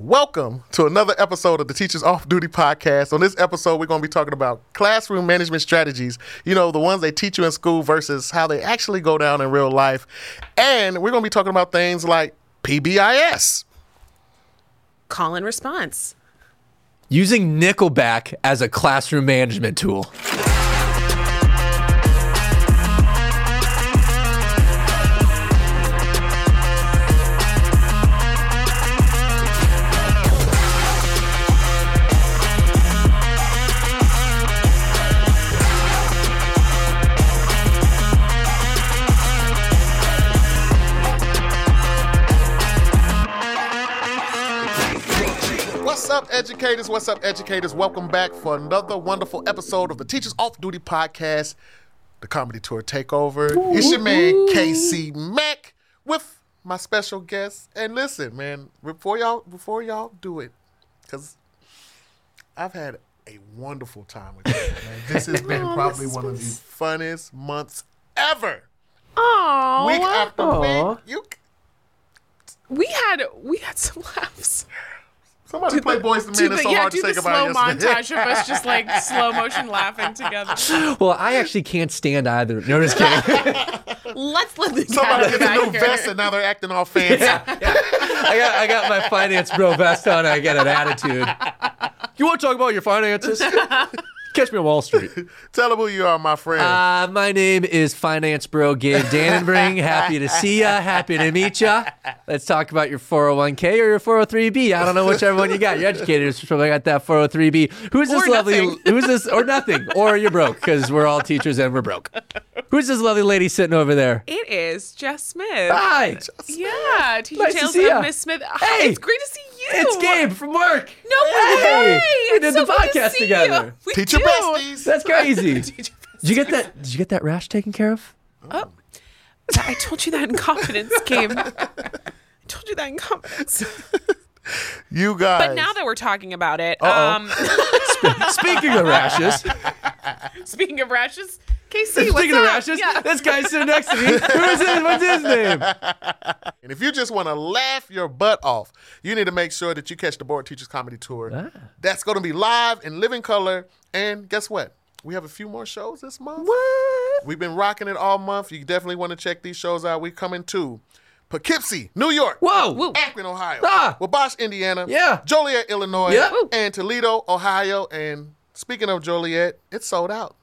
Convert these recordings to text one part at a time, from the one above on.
Welcome to another episode of the Teachers Off Duty Podcast. On this episode, we're going to be talking about classroom management strategies. You know, the ones they teach you in school versus how they actually go down in real life. And we're going to be talking about things like PBIS. Call and response. Using Nickelback as a classroom management tool. Educators? What's up, educators? Welcome back for another wonderful episode of the Teachers Off Duty Podcast, the Comedy Tour Takeover. It's your man, KC Mack, with my special guest. And listen, man, before y'all before y'all do it, because I've had a wonderful time with you. Man. This has been Aw, probably one of the funnest months ever. Oh, Week after week. You we had we had some laughs. Somebody play Boyz II Men. Do It's the, so yeah, hard do to the say slow goodbye yesterday. montage of us just like slow motion laughing together. Well, I actually can't stand either. No, just kidding. Let's let the Somebody cat gets a new here. vest and now they're acting all fancy. I got I got my finance bro vest on. I get an attitude. You want to talk about your finances? Catch me on Wall Street. Tell them who you are, my friend. Uh, my name is Finance Bro Gabe Dannenbring. Happy to see ya. Happy to meet ya. Let's talk about your 401k or your 403b. I don't know whichever one you got. Your educators probably got that 403b. Who's this Or lovely? nothing. Who's this? Or nothing. Or you're broke because we're all teachers and we're broke. Who's this lovely lady sitting over there? It is Jess Smith. Hi. Jess. yeah, Teacher Nice to Tales see ya. of Miss Smith. Hey. it's great to see you. It's Gabe from work. No way. We did so the good to podcast together. You. We Teacher do. besties. That's crazy. Teacher Did you get that? Did you get that rash taken care of? Oh, I told you that in confidence, Gabe. I told you that in confidence. you guys. But now that we're talking about it, Uh-oh. um, Speaking of rashes, speaking of rashes, KC, what's speaking of rashes, Yeah. this guy's sitting next to me. Who is his? What's his name? and if you just want to laugh your butt off, you need to make sure that you catch the Bored Teachers Comedy Tour. Ah. That's going to be live in living color. And guess what? We have a few more shows this month. What? We've been rocking it all month. You definitely want to check these shows out. We're coming to Poughkeepsie, New York. Whoa! Woo. Akron, Ohio. Ah. Wabash, Indiana. Yeah. Joliet, Illinois. Yeah. And Toledo, Ohio. And speaking of Joliet, it's sold out.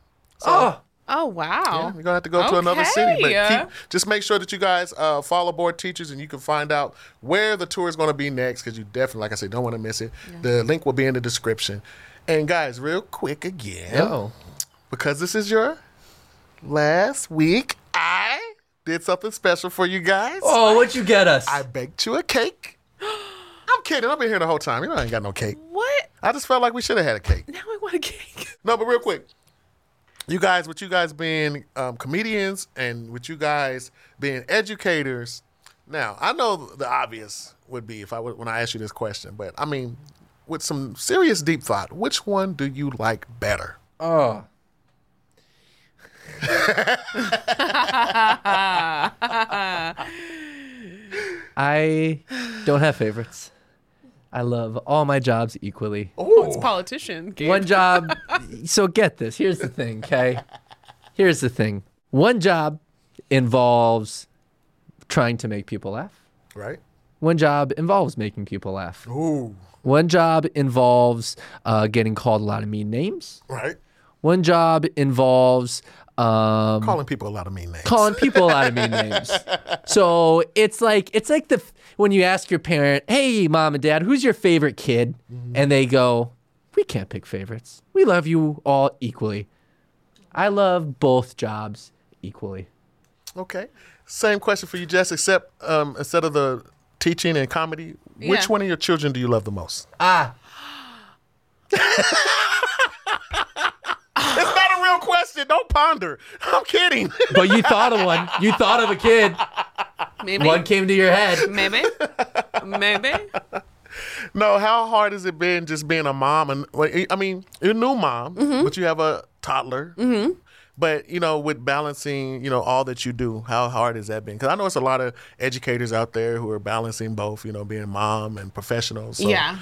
Oh, Oh wow! Yeah, you're gonna have to go to another city, but keep, just make sure that you guys uh, follow bored teachers, and you can find out where the tour is going to be next. Because you definitely, like I said, don't want to miss it. The link will be in the description. And guys, real quick again, because this is your last week, I did something special for you guys. Oh, what'd you get us? I baked you a cake. I'm kidding. I've been here the whole time. You know, I ain't got no cake. What? I just felt like we should have had a cake. Now I want a cake. No, but real quick, you guys, with you guys being um, comedians and with you guys being educators. Now, I know the obvious would be if I would when I ask you this question, but I mean, with some serious deep thought, which one do you like better? oh. I don't have favorites. I love all my jobs equally. Oh, it's politician. Gabe. One job. so get this. Here's the thing, okay? Here's the thing. One job involves trying to make people laugh. Right? One job involves making people laugh. Ooh, One job involves uh, getting called a lot of mean names. right? One job involves um, Calling people a lot of mean names. calling people a lot of mean names. So it's like it's like the when you ask your parent, "Hey, mom and dad, who's your favorite kid?" and they go, "We can't pick favorites. We love you all equally." I love both jobs equally. Okay. Same question for you, Jess. Except um, instead of the teaching and comedy, which one of your children do you love the most? Ah, It's not a real question. Don't ponder. I'm kidding. but you thought of one. You thought of a kid. Maybe. One came to your head. Maybe. Maybe. No, how hard has it been just being a mom? And well, I mean, you're a new mom, Mm-hmm. but you have a toddler. But you know, with balancing, you know, all that you do, how hard has that been? Because I know it's a lot of educators out there who are balancing both, you know, being mom and professional. So yeah.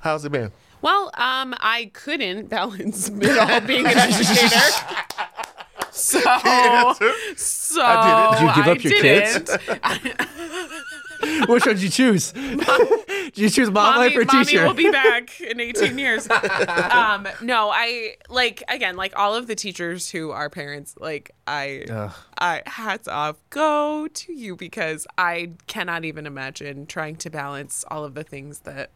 how's it been? Well, um, I couldn't balance it all being an educator. So, so I Did you give up I your didn't. Which one did you choose? did you choose mom mommy, life or mommy teacher? will be back in 18 years. um, no, I like again, like all of the teachers who are parents, like I, Ugh. I hats off, go to you because I cannot even imagine trying to balance all of the things that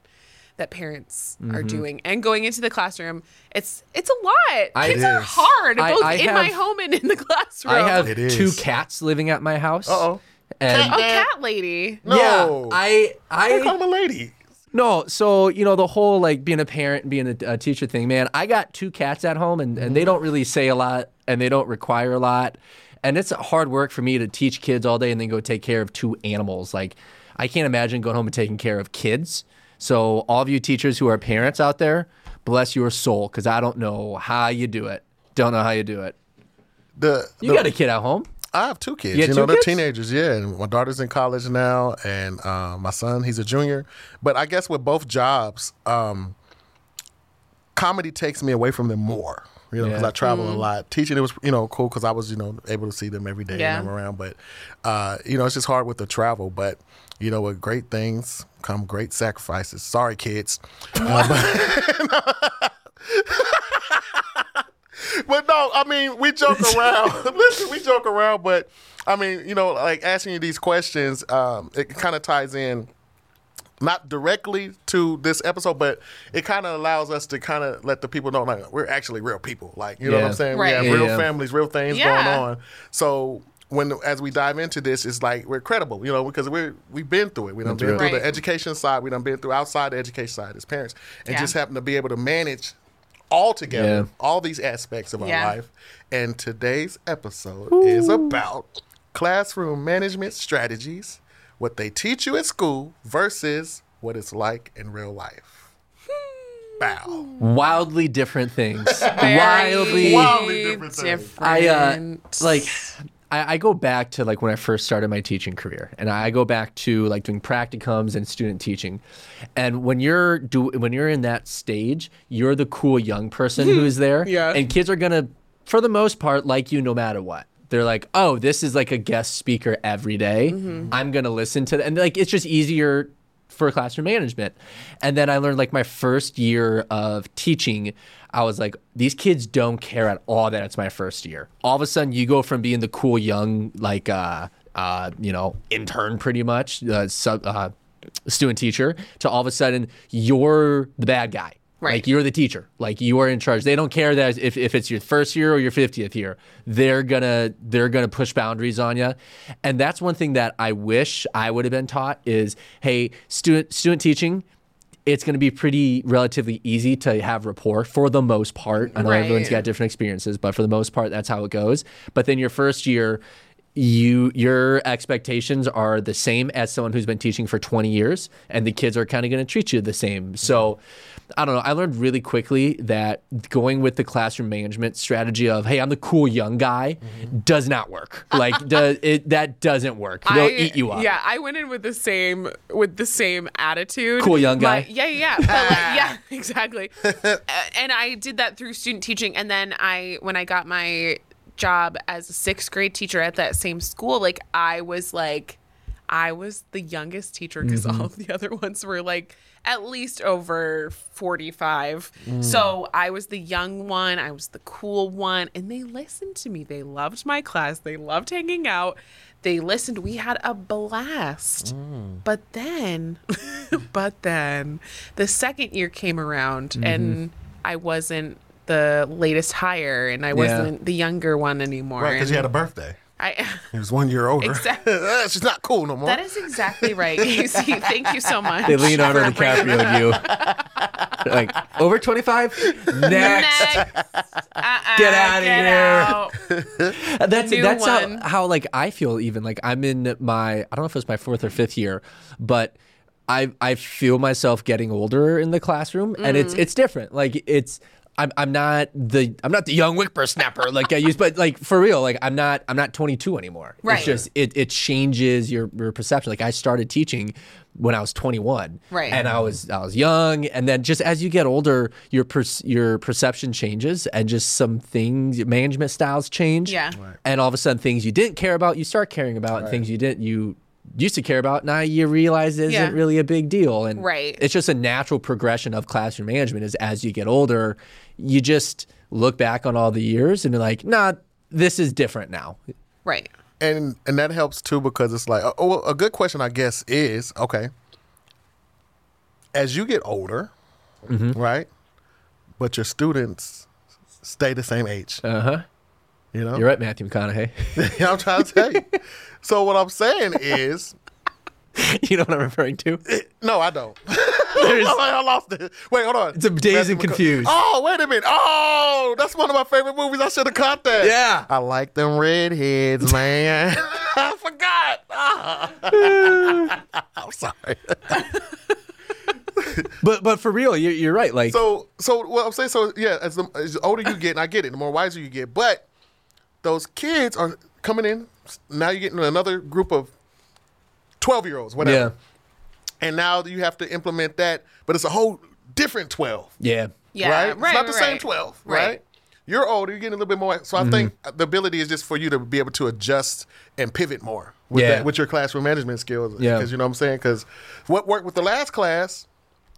that parents are Mm-hmm. doing and going into the classroom. It's it's a lot. I- Kids are hard, I- both I in my home and in the classroom. I have It two is. cats living at my house. Uh-oh. And oh, cat lady. No. yeah, I I call I him a lady. no. So you know the whole like being a parent and being a, a teacher thing, man. I got two cats at home, and, and they don't really say a lot, and they don't require a lot, and it's hard work for me to teach kids all day and then go take care of two animals. Like I can't imagine going home and taking care of kids. So all of you teachers who are parents out there, bless your soul, because I don't know how you do it. Don't know how you do it. The, You the- got a kid at home. I have two kids. You You, got know, two they're kids? teenagers. Yeah, and my daughter's in college now, and uh, my son, he's a junior. But I guess with both jobs, um, comedy takes me away from them more. You know, because Yeah. I travel a lot. Teaching it was, you know, cool because I was, you know, able to see them every day Yeah. and I'm around. But, uh, you know, it's just hard with the travel. But, you know, with great things come great sacrifices. Sorry, kids. Uh, but, but no, I mean, we joke around. Listen, we joke around, but I mean, you know, like asking you these questions, um, it kind of ties in not directly to this episode, but it kind of allows us to kind of let the people know, like, we're actually real people. Like, you know what I'm saying? Right. We have Yeah, real yeah. families, real things Yeah. going on. So when as we dive into this, it's like we're credible, you know, because we're we've been through it. We done That's been right. through the education side. We done been through outside the education side as parents, and Yeah. just happen to be able to manage all together Yeah. all these aspects of our Yeah. life. And today's episode is about classroom management strategies, what they teach you at school versus what it's like in real life. Bow. Wildly different things. Wildly. Wildly different things. I uh, like I, I go back to like when I first started my teaching career, and I go back to like doing practicums and student teaching. And when you're do when you're in that stage, you're the cool young person who's there, Yeah. And kids are gonna, for the most part, like you no matter what. They're like, oh, this is like a guest speaker every day. Mm-hmm. I'm gonna listen to, and like it's just easier for classroom management. And then I learned like my first year of teaching, I was like, these kids don't care at all that it's my first year. All of a sudden, you go from being the cool young, like, uh, uh, you know, intern pretty much, uh, sub, uh, student teacher, to all of a sudden you're the bad guy. Right. Like you're the teacher. Like you are in charge. They don't care that if, if it's your first year or your 50th year. They're gonna they're gonna push boundaries on you. And that's one thing that I wish I would have been taught is hey, student student teaching, it's going to be pretty relatively easy to have rapport for the most part. I know Right. everyone's got different experiences, but for the most part, that's how it goes. But then your first year, you your expectations are the same as someone who's been teaching for 20 years, and the kids are kind of going to treat you the same. So. I don't know. I learned really quickly that going with the classroom management strategy of "Hey, I'm the cool young guy" mm-hmm. does not work. Like, does it? That doesn't work. They'll I- eat you up. Yeah, I went in with the same with the same attitude. Cool young guy. yeah, yeah, yeah. But like, yeah, exactly. And I did that through student teaching, and then I when I got my job as a sixth grade teacher at that same school, like I was like, I was the youngest teacher because Mm-hmm. all of the other ones were like at least over 45. Mm. So I was the young one, I was the cool one, and they listened to me. They loved my class, they loved hanging out. They listened. We had a blast. Mm. But then, but then the second year came around Mm-hmm. and I wasn't the latest hire and I wasn't the younger one anymore. Right, because you had a birthday. I, He was one year older. Exactly. She's not cool no more. that is exactly right, KC. Thank you so much. They Leonardo for bringing DiCaprio you. like over 25? Next. Next. Uh-uh, Get out of here. out. That's New that's how, how like I feel even like I'm in my I don't know if it's my fourth or fifth year, but I I feel myself getting older in the classroom and it's Mm. it's different. Like it's I'm I'm not the I'm not the young whippersnapper like I used, but like for real, like I'm not I'm not 22 anymore. Right. It's just it it changes your your perception. Like I started teaching when I was 21, Right. And I was I was young, and then just as you get older, your per, your perception changes, and just some things management styles change. Yeah. And all of a sudden, things you didn't care about, you start caring about, and things you didn't you used to care about now you realize isn't Yeah. really a big deal and Right. it's just a natural progression of classroom management is as you get older you just look back on all the years and you're like nah this is different now Right. and and that helps too because it's like oh, well, a good question I guess is okay. As you get older, Mm-hmm. right? But your students stay the same age. uh-huh You know, you're right matthew mcconaughey I'm trying to tell you. so what I'm saying is, you know what i'm referring to no, I don't. I lost it. Wait, hold on. It's a Dazed and Confused. Oh, wait a minute. Oh, that's one of my favorite movies. I should have caught that. Yeah. I like them redheads, man. I forgot. Ah. I'm sorry. but but for real you're, you're right like So, so what I'm saying, so yeah, as the as the older you get, and I get it, the more wiser you get, but those kids are coming in. Now you're getting another group of twelve year olds, whatever, yeah and now you have to implement that, but it's a whole different twelve, yeah Yeah. right? Right. it's not the right, same twelve, right? You're older, you're getting a little bit more. So I mm-hmm. think the ability is just for you to be able to adjust and pivot more with Yeah. that, with your classroom management skills. Yeah. because you know what I'm saying. Because what worked with the last class,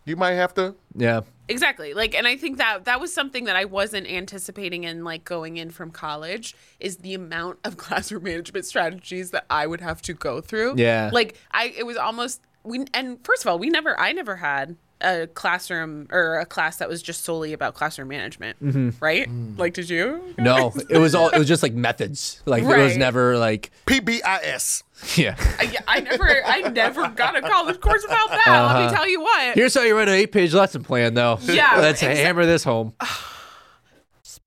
you might have to. yeah Exactly. Like and I think that that was something that I wasn't anticipating in like going in from college is the amount of classroom management strategies that I would have to go through. Yeah. Like I it was almost we and first of all, we never I never had a classroom or a class that was just solely about classroom management. Mm-hmm. Right? Mm. Like did you? no it was all it was just like methods like it was never like PBIS. yeah I, I never I never got a college course about that. Let Uh-huh. me tell you what. here's how you write an eight page lesson plan though Yeah, let's exa- hammer this home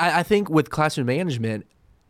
I, I think with classroom management,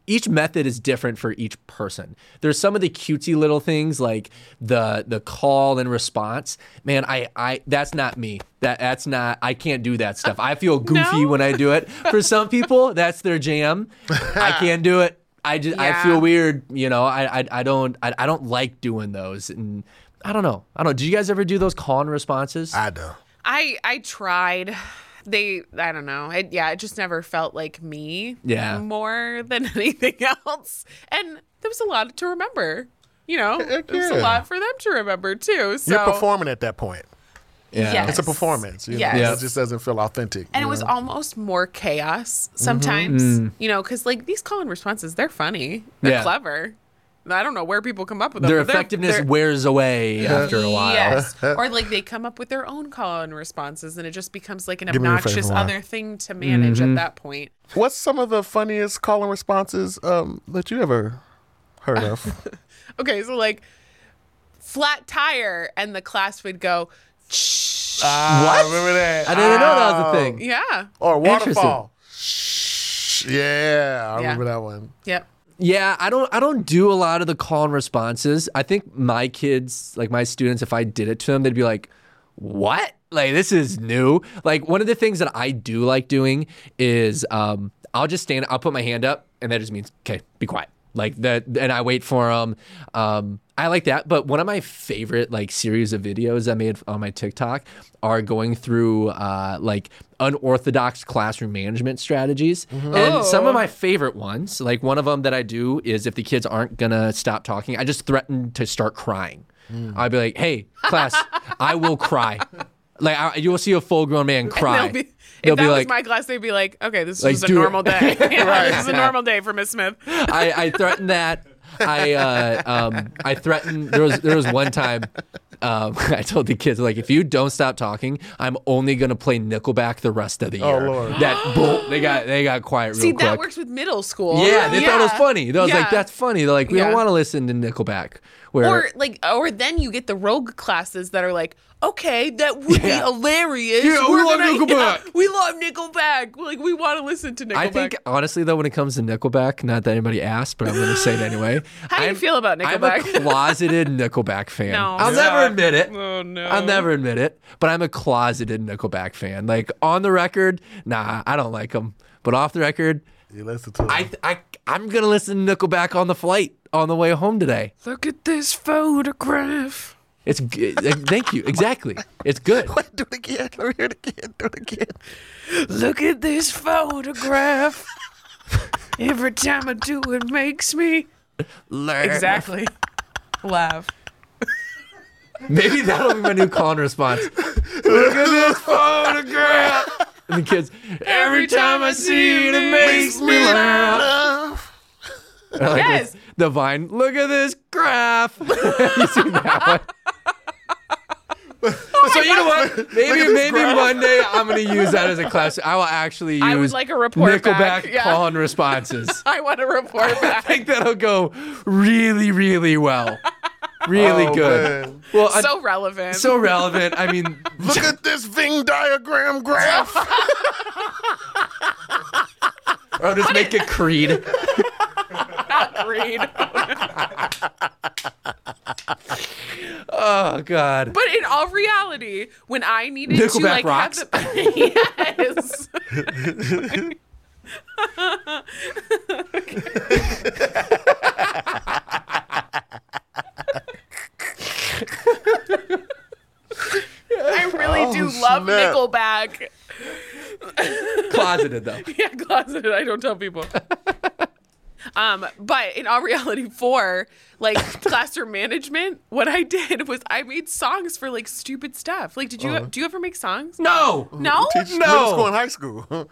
each method is different for each person. There's some of the cutesy little things like the the call and response. Man, I I that's not me. That that's not I can't do that stuff. I feel goofy No? when I do it. For some people, that's their jam. I can't do it. I just I feel weird. You know, I I, I don't I, I don't like doing those. And I don't know. I don't. know. Did you guys ever do those call and responses? I do. I I tried. They I don't know. It, yeah, it just never felt like me. Yeah. More than anything else, and there was a lot to remember. You know, Heck there's a lot for them to remember too. So You're performing at that point. yeah. Yes. It's a performance. You? Yes. Yeah. It just doesn't feel authentic. and you it was almost more chaos sometimes. Mm. You know, because like these call and responses, they're funny, they're Yeah. clever. I don't know where people come up with them. Their but they're- effectiveness they're- wears away after a while. Yes. or like they come up with their own call and responses and it just becomes like an Give obnoxious other thing to manage Mm-hmm. at that point. What's some of the funniest call and responses um, that you ever heard of? Okay, so like flat tire and the class would go Shh. Ah, remember that? I didn't know that was a Oh. thing. yeah. Or waterfall. Shh. Yeah, I Yeah. remember that one. Yep. Yeah, I don't I don't do a lot of the call and responses. I think my kids, like my students, if I did it to them, they'd be like, "What? Like this is new." Like one of the things that I do like doing is um I'll just stand I'll put my hand up and that just means, "Okay, be quiet." Like that and I wait for them. Um I like that, but one of my favorite like series of videos I made on my TikTok are going through uh like unorthodox classroom management strategies. And some of Oh. my favorite ones, like one of them that I do is if the kids aren't gonna stop talking, I just threaten to start crying. I'd be like, "Hey, class, I will cry." Like I, you will see a full-grown man cry. Be, if They'll that be was like, my class, they'd be like, okay, this Like, is a do it. normal day. Yeah, This is a normal day for Miss Smith. I, I threatened that. I uh, um, I threatened. There was there was one time um, I told the kids like, if you don't stop talking, I'm only gonna play Nickelback the rest of the Oh, year. Lord. That bull, they got they got quiet real See, quick. that works with middle school. Yeah, they thought it was funny. They was like, that's funny. They're like, we Yeah. don't want to listen to Nickelback. Where Or like, or then you get the rogue classes that are like, okay, that would Yeah. be hilarious. Yeah, we We're love gonna- Nickelback. yeah, we love Nickelback. Like, we want to listen to Nickelback. I think honestly though, when it comes to Nickelback, not that anybody asked, but I'm going to say it anyway. How do you I'm- feel about Nickelback? I'm a closeted Nickelback fan. No, I'll stop. never admit it. Oh no. I'll never admit it, but I'm a closeted Nickelback fan. Like on the record, nah, I don't like them. But off the record, You listen to them. I, I, I'm gonna listen to Nickelback on the flight on the way home today. Look at this photograph. It's g- uh, thank you exactly. It's good. Wait, do it again. Let me hear it again. Do it again. Look at this photograph. Every time I do it makes me laugh. exactly laugh. Maybe that'll be my new call and response. Look at this photograph. And the kids, every time I see it, it makes me laugh. like Yes. this- The vine, look at this graph. you seen that one? Oh so you know what? Maybe maybe graph. Monday I'm gonna use that as a class. I will actually use I would like a report Nickelback back, yeah. call and responses. I want to report back. I think that'll go really, really well. Really Oh, good. man. Well, I- so relevant. so relevant. I mean, Look at this Venn diagram graph. or just make it Creed. Read. Oh God. But in all reality, when I needed Nickelback to like rocks. have the yes. I really oh, do Oh, love snap. Nickelback. Closeted though. Yeah, closeted. I don't tell people. Um, but in all reality, for like classroom management, what I did was I made songs for like stupid stuff. Like, did you Uh-huh. do you ever make songs? No. No, Teach No. middle school and high school.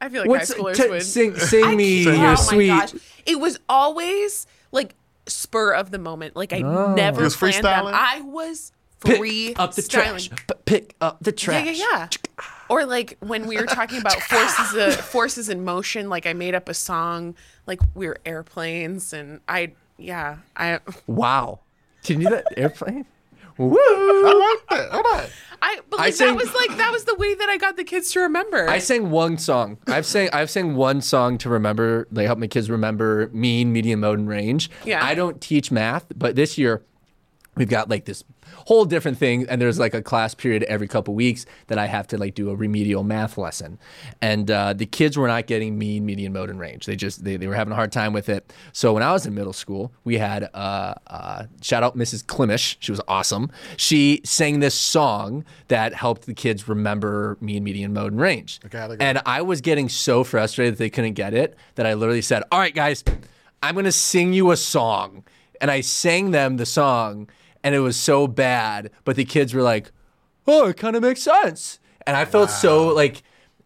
I feel like What's high schoolers t- would sing? Sing me oh your my sweet. gosh, it was always like spur of the moment. Like I never You was planned them. I was Pick free up the styling. trash. P- pick up the Yeah, trash. yeah, yeah. yeah. Or like when we were talking about forces, of, forces in motion. Like I made up a song. Like we were airplanes, and I, yeah, I, Wow. Can you do that airplane? Woo. I like that. All right. I. But I sang- that was like that was the way that I got the kids to remember. I sang one song. I've sang I've sang one song to remember. They help my kids remember mean, medium, mode, and range. Yeah. I don't teach math, but this year we've got like this whole different thing and there's like a class period every couple weeks that i have to like do a remedial math lesson. And uh, the kids were not getting mean median mode and range. They just they, they were having a hard time with it. So when i was in middle school we had uh, uh, shout out mrs klimish she was awesome. She sang this song that helped the kids remember mean median mode and range. Okay, I and i was getting so frustrated that they couldn't get it that i literally said all right guys i'm going to sing you a song. And i sang them the song and it was so bad but the kids were like oh it kind of makes sense and i felt so like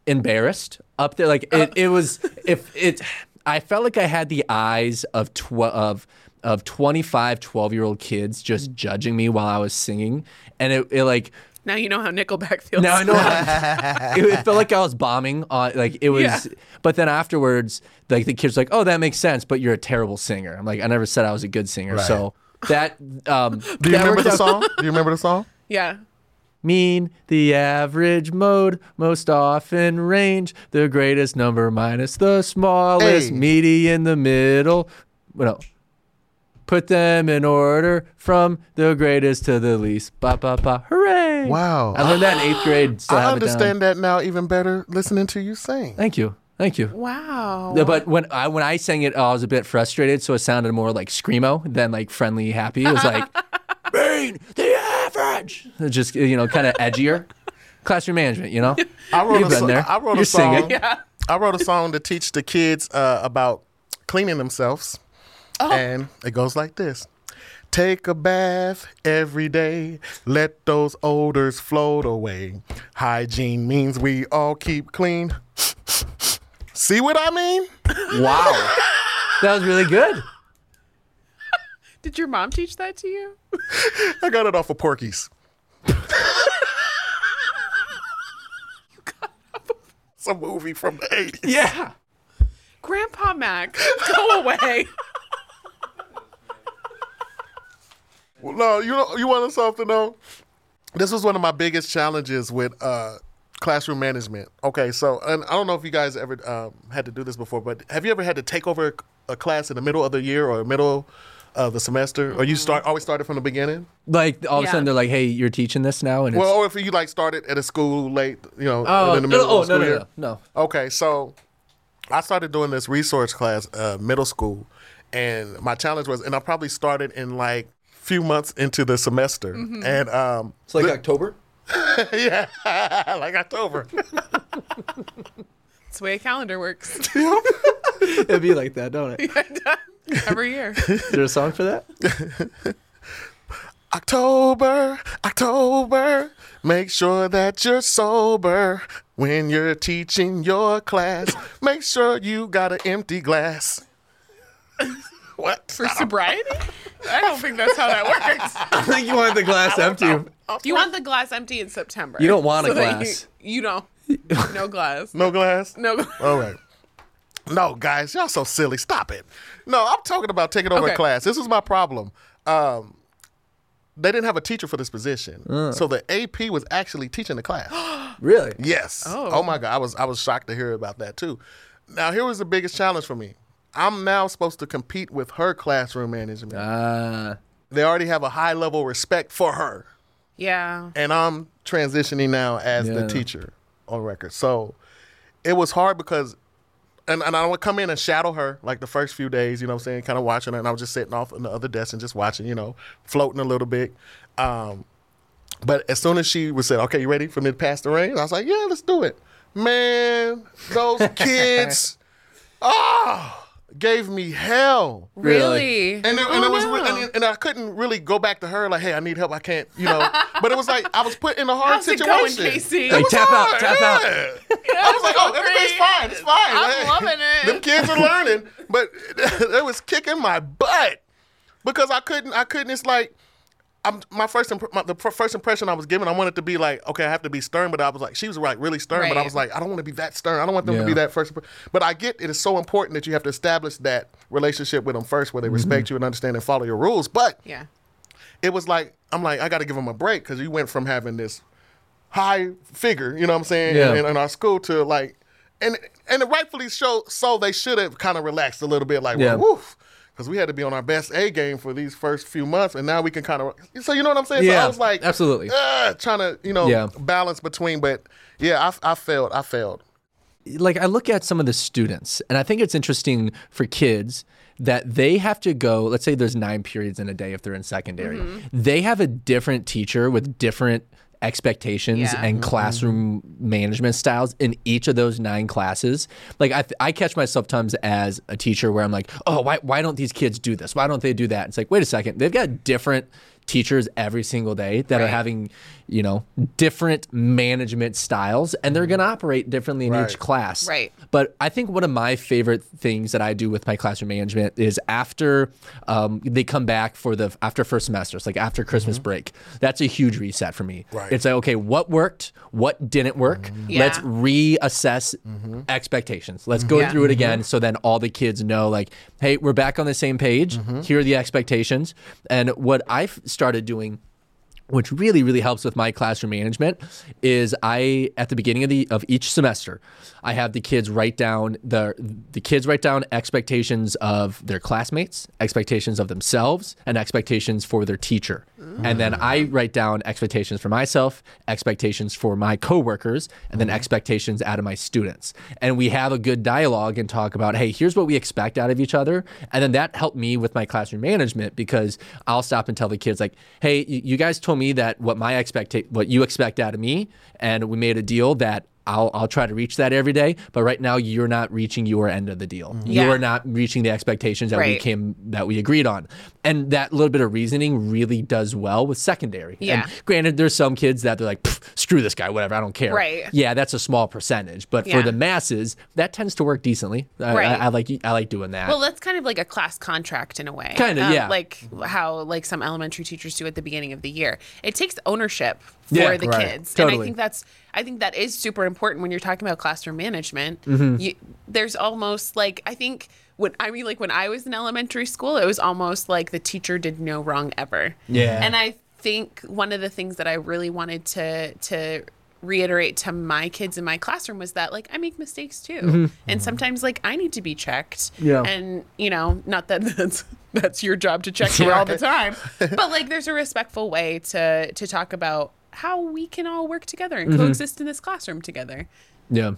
embarrassed up there like it, it was if it i felt like i had the eyes of tw- of of 25 12 year old kids just judging me while i was singing and it, it like now you know how Nickelback feels. now I know how- it, it felt like I was bombing on like it was Yeah. but then afterwards like the kids were like oh that makes sense but you're a terrible singer I'm like I never said I was a good singer Right. so that um Do you remember the song? Do you remember the song? Yeah. mean the average mode most often range the greatest number minus the smallest Hey. meaty in the middle no put them in order from the greatest to the least ba ba ba hooray Wow. I learned that in eighth grade still I have it down. understand that now even better listening to you sing. thank you thank you Wow. Yeah, But when I when I sang it, I was a bit frustrated, so it sounded more like screamo than like friendly, happy. It was like, "Mean the average," It just you know, kind of edgier. Classroom management, you know. I wrote You've a been so- there. I wrote You're a song. singing. yeah. I wrote a song to teach the kids uh, about cleaning themselves. Oh. And it goes like this. Take a bath every day. Let those odors float away. Hygiene means we all keep clean. See what I mean? Wow, that was really good. Did your mom teach that to you? I got it off of Porky's. It's a movie from the 80s. Yeah. Grandpa Mac, go away. Well, no, you know, you want something though? This was one of my biggest challenges with uh, classroom management. Okay, so and I don't know if you guys ever um, had to do this before, but have you ever had to take over a class in the middle of the year or middle of the semester, or you start always started from the beginning? Like all of a sudden they're like, "Hey, you're teaching this now," and it's Well, or if you like started at a school late, you know, oh, in the middle oh, of the no, school no, year. no, no. Okay, so I started doing this resource class, uh, middle school, and my challenge was, and I probably started in like few months into the semester, and um, It's like October. yeah, like October. That's the way a calendar works It'd be like that, don't it? every year. Is there a song for that? October, October, make sure that you're sober when you're teaching your class. Make sure you got an empty glass. What? For sobriety? I don't think that's how that works. I think you want the glass empty. You want the glass empty in September. You don't want a so that glass. You, you don't. No glass. No glass? No glass. All right. No, guys, y'all so silly. Stop it. No, I'm talking about taking over Okay. a class. This is my problem. Um, they didn't have a teacher for this position, so the AP was actually teaching the class. Really? yes. Oh. my god, I was I was shocked to hear about that too. Now here was the biggest challenge for me. I'm now supposed to compete with her classroom management. Ah, they already have a high level respect for her, Yeah. and I'm transitioning now as Yeah. the teacher on record. So it was hard because and, and I would come in and shadow her like the first few days, you know what I'm saying, kind of watching her. And I was just sitting off on the other desk and just watching, you know, floating a little bit. Um, but as soon as she was said, okay, you ready for me to pass the reins? I was like, yeah, let's do it. Man, those kids, oh, gave me hell. Really? And it, and Oh, it was, no. re- and, and I couldn't really go back to her like, "Hey, I need help. I can't," you know. But it was like I was put in a hard How's it situation. going, KC? It Like, was tap out, hard, tap out. yeah. I was like, "Oh, everything's fine. It's fine. I'm Like, loving it. Them kids are learning, but it was kicking my butt because I couldn't. I couldn't. It's like. I'm, my first imp- my, the pr- first impression I was given, I wanted to be like, okay, I have to be stern, but I was like, she was like really stern, but I was like, I don't want to be that stern. I don't want them to be that first. imp- But I get it is so important that you have to establish that relationship with them first, where they mm-hmm. respect you and understand and follow your rules. But Yeah. it was like I'm like I got to give them a break because you went from having this high figure, you know what I'm saying, Yeah. in, in our school to like, and and rightfully so. So they should have kind of relaxed a little bit, like, Yeah. woof, because we had to be on our best A game for these first few months, and now we can kind of. So you know what I'm saying? So Yeah, I was like, absolutely. uh, trying to you know Yeah. balance between, but yeah, I, I failed. I failed. like I look at some of the students, and I think it's interesting for kids that they have to go. Let's say there's nine periods in a day if they're in secondary. They have a different teacher with different expectations Yeah. and mm-hmm. classroom management styles in each of those nine classes. Like I, th- I catch myself times as a teacher where I'm like, oh, why, why don't these kids do this? Why don't they do that? It's like, wait a second, they've got different teachers every single day that are having, you know, different management styles and they're mm-hmm. going to operate differently in Right. each class. Right. But I think one of my favorite things that I do with my classroom management is after um, they come back for the after first semester, it's like after Christmas mm-hmm. break. That's a huge reset for me. Right. It's like okay, what worked, what didn't work. Mm-hmm. Yeah. Let's reassess expectations. Let's go Yeah. through it again, so then all the kids know like, hey, we're back on the same page. Here are the expectations. And what I've started doing which really really helps with my classroom management is I at the beginning of the of each semester I have the kids write down the the kids write down expectations of their classmates, expectations of themselves, and expectations for their teacher. And then I write down expectations for myself, expectations for my coworkers, and then expectations out of my students. And we have a good dialogue and talk about, hey, here's what we expect out of each other. And then that helped me with my classroom management because I'll stop and tell the kids like, hey, you guys told me that what my expect what you expect out of me, and we made a deal that I'll I'll try to reach that every day, but right now you're not reaching your end of the deal. Yeah. You're not reaching the expectations that we came that we agreed on. And that little bit of reasoning really does well with secondary. Yeah. And granted there's some kids that they're like, screw this guy, whatever, I don't care. Right. Yeah, that's a small percentage, but Yeah. for the masses, that tends to work decently. I, Right. I, I like I like doing that. Well, that's kind of like a class contract in a way. Kinda, Um, yeah. Like how like some elementary teachers do at the beginning of the year. It takes ownership for Yeah, the right. kids, and I think that's I think that is super important when you're talking about classroom management. Mm-hmm. You, there's almost like I think when I mean like when I was in elementary school, it was almost like the teacher did no wrong ever. Yeah. and I think one of the things that I really wanted to to reiterate to my kids in my classroom was that like I make mistakes too. And sometimes like I need to be checked. Mm-hmm. Yeah. And you know, not that that's that's your job to check me all the time. But like there's a respectful way to to talk about how we can all work together and mm-hmm. coexist in this classroom together. yeah.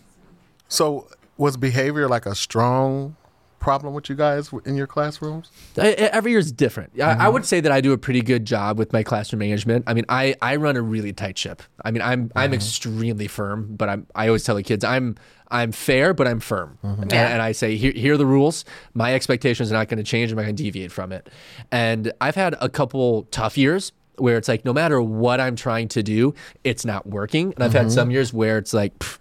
So was behavior like a strong problem with you guys in your classrooms? I- I- every year is different. I, I mm-hmm. would say that I do a pretty good job with my classroom management. I mean, I, I run a really tight ship. I mean, I'm I'm mm-hmm. extremely firm, but I'm I always tell the kids I'm I'm fair, but I'm firm, and, and I say here here are the rules. My expectations are not going to change. I'm not going to deviate from it. And I've had a couple tough years where it's like no matter what I'm trying to do, it's not working. And I've had mm-hmm. some years where it's like. pff,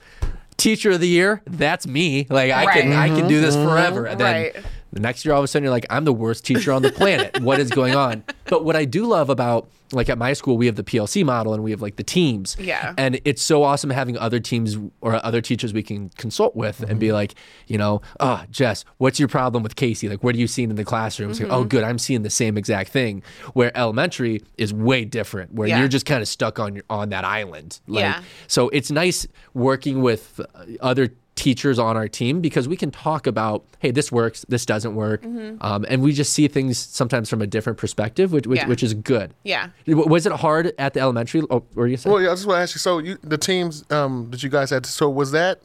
Teacher of the year, that's me. Like I can Right. I can do this mm-hmm. forever. And then Right. The next year, all of a sudden, you're like, I'm the worst teacher on the planet. what is going on? But what I do love about, like at my school, we have the PLC model and we have like the teams. Yeah. And it's so awesome having other teams or other teachers we can consult with and be like, you know, oh, Jess, what's your problem with Casey? Like, what are you seeing in the classroom? It's Mm-hmm. oh, good, I'm seeing the same exact thing. Where elementary is way different, where Yeah. you're just kind of stuck on your, on that island. Like, Yeah. So it's nice working with other teachers on our team because we can talk about, hey, this works, this doesn't work, um, and we just see things sometimes from a different perspective, which which, Yeah. which is good. Yeah. W- Was it hard at the elementary? Oh, were you saying? Well, yeah, I just want to ask you. So, you, the teams um, that you guys had. So, was that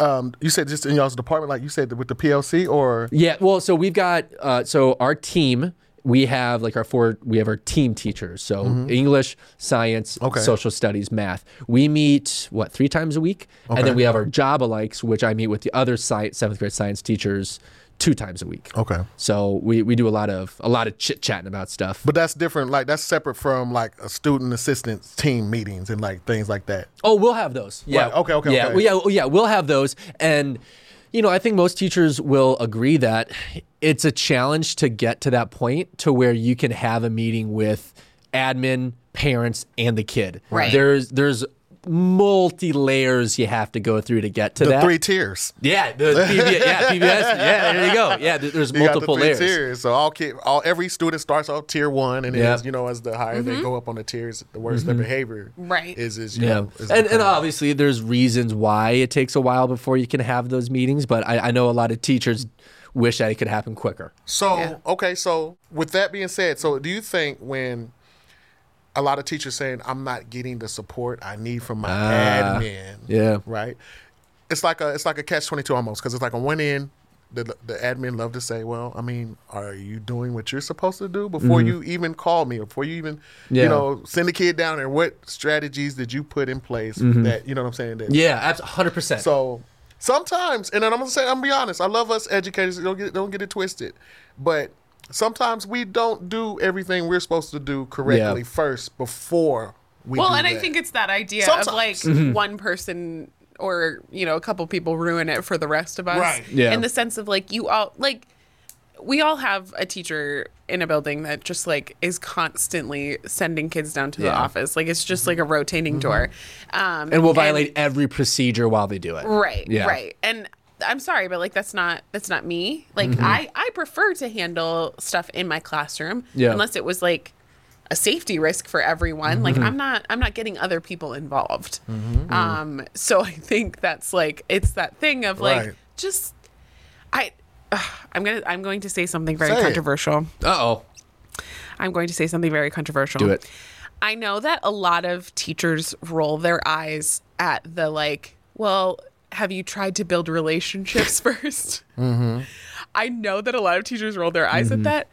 um, you said just in y'all's department, like you said with the PLC, or Yeah, well, so we've got uh, so our team. We have like our four. We have our team teachers. So mm-hmm. English, science, Okay. social studies, math. We meet what three times a week, and then we have our job alikes, which I meet with the other sci- seventh grade science teachers two times a week. okay, So we, we do a lot of a lot of chit chatting about stuff. but that's different. Like that's separate from like a student assistance team meetings and like things like that. Oh, we'll have those. Yeah. Right, okay, okay, Yeah. okay. well, yeah. well, yeah. We'll have those, and you know, I think most teachers will agree that it's a challenge to get to that point to where you can have a meeting with admin, parents, and the kid. Right. There's there's multi layers you have to go through to get to The that. three tiers. yeah, the PBS, yeah, PBS. Yeah, there you go. Yeah, there's You got the multiple three layers. tiers. So all kid, all every student starts off tier one, and then Yeah. as, you know as the higher they mm-hmm. go up on the tiers, the worse their mm-hmm. behavior. Right. Is is you Yeah, know, is and, and obviously there's reasons why it takes a while before you can have those meetings, but I, I know a lot of teachers wish that it could happen quicker. So Yeah. okay, so with that being said, so do you think when a lot of teachers saying I'm not getting the support I need from my Ah, admin, yeah. right? It's like a it's like a catch twenty two almost because it's like on one end. The, the admin love to say, well, I mean, are you doing what you're supposed to do before you even call me or before you even, Mm-hmm. Yeah. you know, send a kid down there? What strategies did you put in place that, you know what I'm saying? That, Mm-hmm. Yeah, abs- 100%. so sometimes, and then I'm gonna say, I'm gonna be honest. I love us educators. Don't get don't get it twisted, but sometimes we don't do everything we're supposed to do correctly Yeah. first before we. Well, do and I think it's that idea Sometimes. of like Mm-hmm. one person or you know a couple people ruin it for the rest of us. Right. Yeah. In the sense of like you all like we all have a teacher in a building that just like is constantly sending kids down to the office. Like it's just like a rotating door. Um, and will violate every procedure while they do it. Right. Yeah. Right. And I'm sorry, but like that's not that's not me. Like Mm-hmm. I I prefer to handle stuff in my classroom Yeah. unless it was like a safety risk for everyone. Like Mm-hmm. I'm not I'm not getting other people involved. Um so I think that's like it's that thing of like Right. just I I'm going to I'm going to say something very Say controversial. Uh oh. I'm going to say something very controversial. Do it. I know that a lot of teachers roll their eyes at the like, well, have you tried to build relationships 1st Mm-hmm. I know that a lot of teachers roll their eyes at that,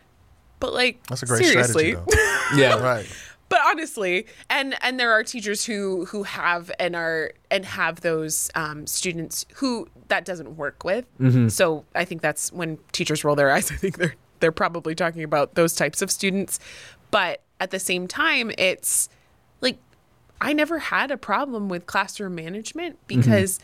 but like, that's a great seriously, strategy. Though. Yeah. right. but honestly, and and there are teachers who who have and are and have those um, students who that doesn't work with. So I think that's when teachers roll their eyes. I think they're they're probably talking about those types of students. But at the same time, it's like I never had a problem with classroom management because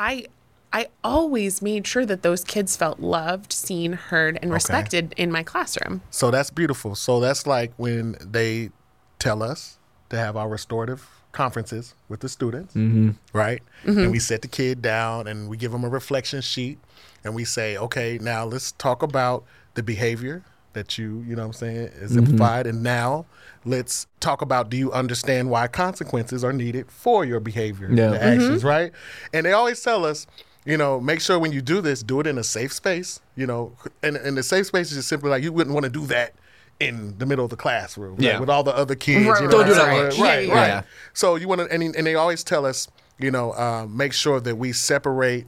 I I always made sure that those kids felt loved, seen, heard, and respected in my classroom. So that's beautiful. So that's like when they tell us to have our restorative conferences with the students, mm-hmm. right? Mm-hmm. And we set the kid down and we give them a reflection sheet and we say, okay, now let's talk about the behavior that you, you know what I'm saying, is implied. And now let's talk about do you understand why consequences are needed for your behavior, Yeah. the actions, right? And they always tell us, you know, make sure when you do this, do it in a safe space. You know, and, and the safe space is just simply like you wouldn't want to do that in the middle of the classroom like, Yeah. with all the other kids. Right, you know Don't what do that saying? Right, Yeah, right. yeah. So you want to, and, and they always tell us, you know, um, make sure that we separate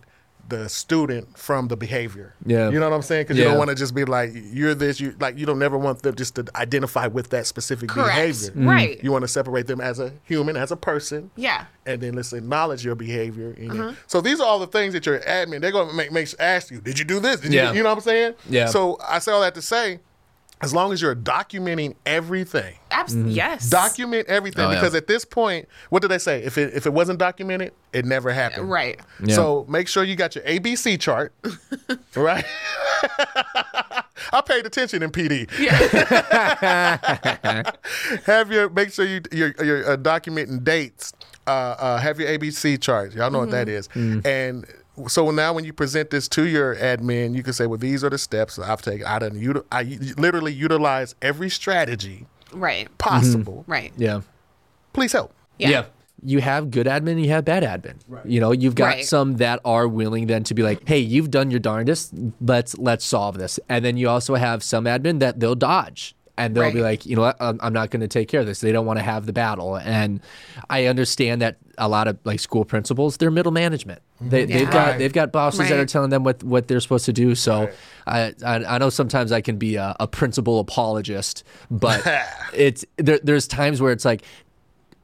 the student from the behavior. Yeah. You know what I'm saying? Because you don't want to just be like, you're this, you like, you don't never want them just to identify with that specific Correct. behavior. Right. You want to separate them as a human, as a person Yeah. and then let's acknowledge your behavior. in Uh-huh. So these are all the things that your admin they're going to make, make ask you. Did you do this? Did Yeah. you, you know what I'm saying? Yeah. So I say all that to say, as long as you're documenting everything, Abs- Yes. document everything Oh, yeah. because at this point, what did they say? If it if it wasn't documented, it never happened. Right. Yeah. So make sure you got your ABC chart, right? I paid attention in PD. Yeah. have your make sure you you're, you're uh, documenting dates. Uh, uh, have your ABC chart. Y'all know what that is. And so now when you present this to your admin, you can say, "Well, these are the steps that I've taken. I done util- I u- literally utilize every strategy Right. possible. Mm-hmm. Right. Yeah. Please help." Yeah. yeah You have good admin, you have bad admin. You know, you've got Right. some that are willing then to be like, "Hey, you've done your darndest. Let's let's solve this." And then you also have some admin that they'll dodge and they'll be Right. like, "You know what? I'm, I'm not going to take care of this." They don't want to have the battle. And I understand that a lot of like school principals, they're middle management. They, They've got Right. they've got bosses that are telling them what what they're supposed to do. So I, I I know sometimes I can be a, a principal apologist, but it's there, there's times where it's like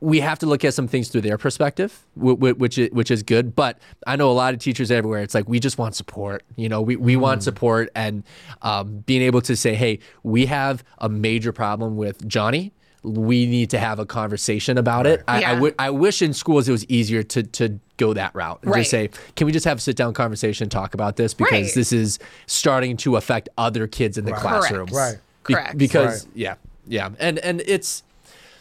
we have to look at some things through their perspective, wh- wh- which is, which is good. But I know a lot of teachers everywhere. It's like we just want support. You know, we, we want support and um, being able to say, hey, we have a major problem with Johnny. We need to have a conversation about it. I, I, Yeah. wi- I wish in schools it was easier to to go that route and Right. just say, can we just have a sit down conversation and talk about this because Right. this is starting to affect other kids in the classroom. Right. Be- Correct. because Right. yeah, yeah, and and it's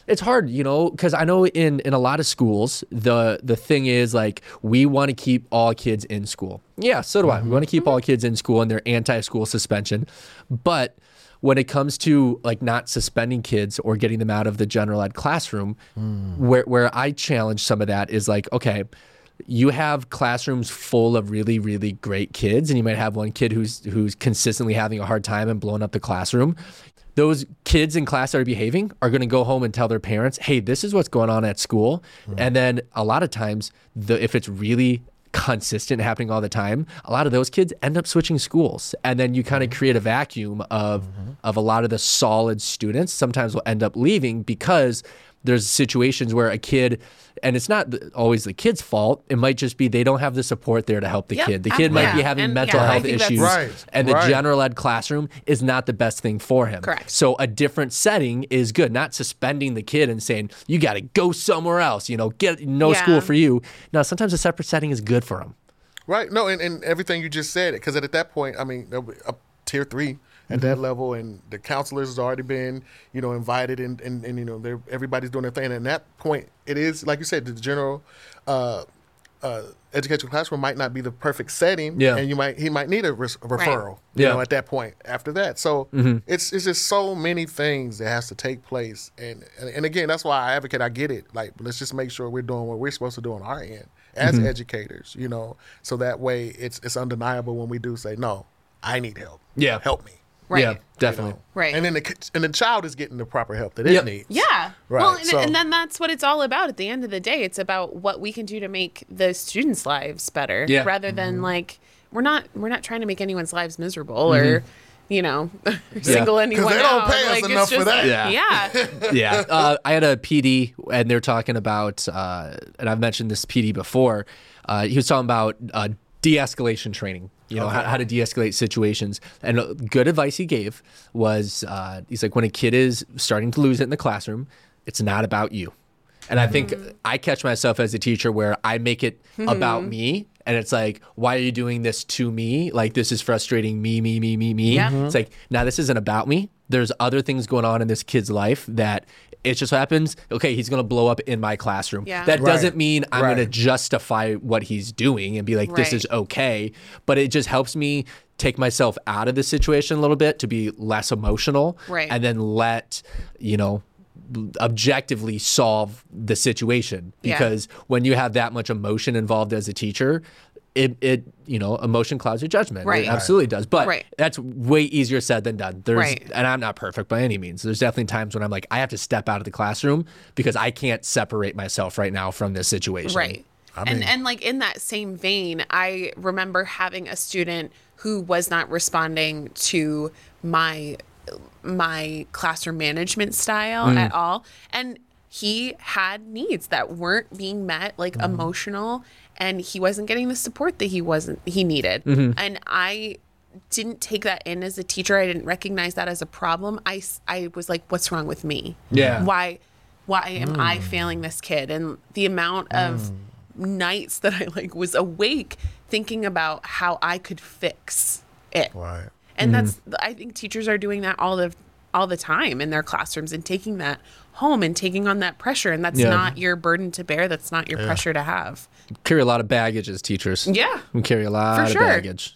it's hard, you know, because I know in in a lot of schools the the thing is like we want to keep all kids in school. Yeah, so do I. We mm-hmm. want to keep mm-hmm. all kids in school and they're anti-school suspension, but when it comes to like not suspending kids or getting them out of the general ed classroom, hmm. where where I challenge some of that is like, okay, you have classrooms full of really really great kids and you might have one kid who's who's consistently having a hard time and blowing up the classroom. Those kids in class that are behaving are going to go home and tell their parents hey this is what's going on at school. Hmm. And then a lot of times the if it's really consistent happening all the time a lot of those kids end up switching schools. And then you kind of mm-hmm. create a vacuum of mm-hmm. of a lot of the solid students sometimes will end up leaving because there's situations where a kid and it's not always the kid's fault it might just be they don't have the support there to help the Yep. kid the kid might Yeah. be having And, mental yeah, health issues Right. and the Right. general ed classroom is not the best thing for him Correct. so a different setting is good not suspending the kid and saying you got to go somewhere else you know get no Yeah. school for you Now sometimes a separate setting is good for them Right. No, and, and everything you just said, because at that point, I mean, there'll be up tier three at that level, and the counselors has already been, you know, invited, and, and, and you know, they're, everybody's doing their thing. And at that point, it is, like you said, the general uh, uh, educational classroom might not be the perfect setting, Yeah. and you might he might need a, res- a referral, you Yeah. know, at that point after that. So it's it's just so many things that has to take place, and, and and again, that's why I advocate. I get it. Like, let's just make sure we're doing what we're supposed to do on our end as educators, you know, so that way it's it's undeniable when we do say no, I need help. Yeah. help me. Right. yeah definitely Right. And then the and the child is getting the proper help that Yep. it needs. Yeah. Right, Well, and, so- and then that's what it's all about at the end of the day. It's about what we can do to make the students' lives better Yeah. rather than like we're not we're not trying to make anyone's lives miserable or you know, single anyone they don't out. pay us like, it's enough for that. Yeah. Yeah. yeah. Uh, I had a PD, and they're talking about, uh, and I've mentioned this PD before. Uh, he was talking about uh, de-escalation training. You know how, how to de-escalate situations. And good advice he gave was, uh, he's like, when a kid is starting to lose it in the classroom, it's not about you. And I think I catch myself as a teacher where I make it about me. And it's like, why are you doing this to me? Like, this is frustrating me, me, me, me, me. Yeah. It's like, now this isn't about me. There's other things going on in this kid's life that it just happens. Okay, he's going to blow up in my classroom. Yeah. That Right. doesn't mean I'm going to justify what he's doing and be like, this Right. is okay. But it just helps me take myself out of the situation a little bit to be less emotional. Right. And then let, you know, objectively solve the situation Yeah. because when you have that much emotion involved as a teacher it, it you know emotion clouds your judgment Right. it absolutely does but Right. that's way easier said than done there's Right. and i'm not perfect by any means there's definitely times when i'm like i have to step out of the classroom because i can't separate myself right now from this situation Right. and and like in that same vein, I remember having a student who was not responding to my my classroom management style mm. at all and he had needs that weren't being met like mm-hmm. emotional and he wasn't getting the support that he wasn't he needed mm-hmm. and i didn't take that in as a teacher i didn't recognize that as a problem I I was like what's wrong with me Yeah. why why am I mm. failing this kid? And the amount of mm. nights that I like was awake thinking about how I could fix it. Right. And that's mm-hmm. I think teachers are doing that all the all the time in their classrooms and taking that home and taking on that pressure and that's Yeah. not your burden to bear that's not your pressure to have. carry a lot of baggage as teachers Yeah. we carry a lot For of sure. baggage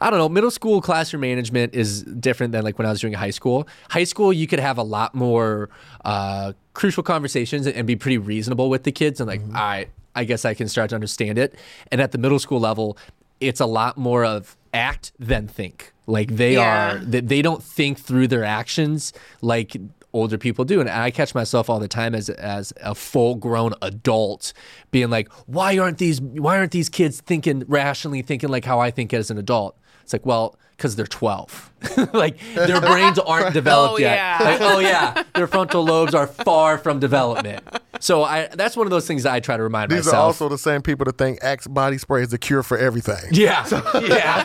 I don't know. Middle school classroom management is different than like when I was doing high school. High school, you could have a lot more uh, crucial conversations and be pretty reasonable with the kids and like, Mm-hmm. right, I guess I can start to understand it. And at the middle school level, it's a lot more of act than think. Like they Yeah. are, they, they don't think through their actions like older people do. And I catch myself all the time as as a full grown adult being like, why aren't these why aren't these kids thinking rationally thinking like how I think as an adult? It's like, well, because they're 12. like their brains aren't oh, developed Oh, yet. yeah. Like, oh yeah, their frontal lobes are far from development. So I that's one of those things that I try to remind These myself. These are also the same people that think Axe body spray is the cure for everything. Yeah. yeah.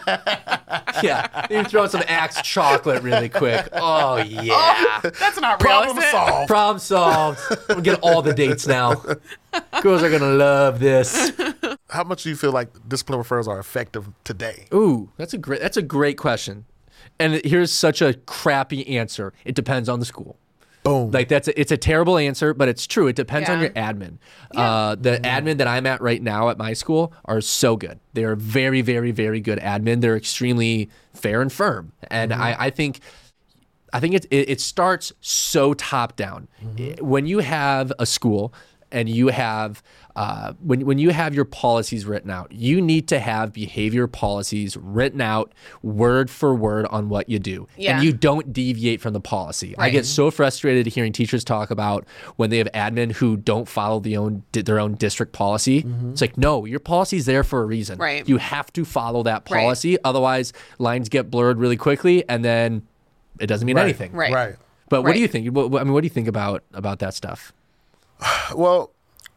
yeah. You throw some Axe chocolate really quick. Oh yeah. Oh, that's not real. Problem realistic. solved. Problem solved. We'll get all the dates now. Girls are gonna love this. How much do you feel like discipline referrals are effective today? Ooh, that's a great that's a great question. And here's such a crappy answer. It depends on the school. Boom. Like that's a, it's a terrible answer, but it's true. It depends on your admin. Uh, the admin that I'm at right now at my school are so good. They are very, very, very good admin. They're extremely fair and firm, and I, I think. I think it, it, it starts so top down. When you have a school and you have uh, when when you have your policies written out, you need to have behavior policies written out word for word on what you do, Yeah. and you don't deviate from the policy. I get so frustrated hearing teachers talk about when they have admin who don't follow the own their own district policy. It's like no, your policy's there for a reason. Right. You have to follow that Right. policy, otherwise lines get blurred really quickly, and then it doesn't mean anything. Right. Right. But what do you think? What, what- I mean, what do you think about about that stuff? Well,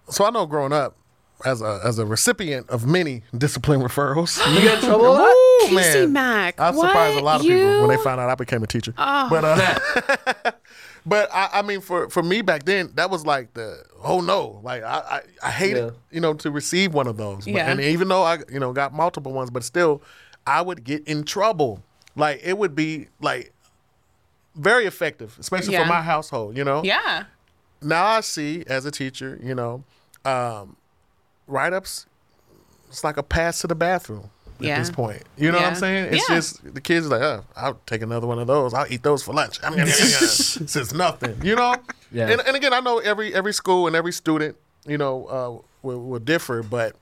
so I know growing up as a as a recipient of many discipline referrals. You get in trouble? Ooh, KC Mac, I surprised a lot of people when they You? Oh. found out I became a teacher. But uh, but I, I mean, for for me back then, that was like the oh no, like I I, I hated Yeah. you know to receive one of those. But- Yeah. And even though I you know got multiple ones, but still, I would get in trouble. Like it would be like very effective, especially Yeah. for my household. You know. Yeah. Now I see as a teacher, you know, um, write ups. It's like a pass to the bathroom at Yeah. this point. You know what I'm saying? It's Yeah. just the kids are like, oh, I'll take another one of those. I'll eat those for lunch. I mean, it's just nothing. You know? Yeah. And, and again, I know every every school and every student, you know, uh, will, will differ, but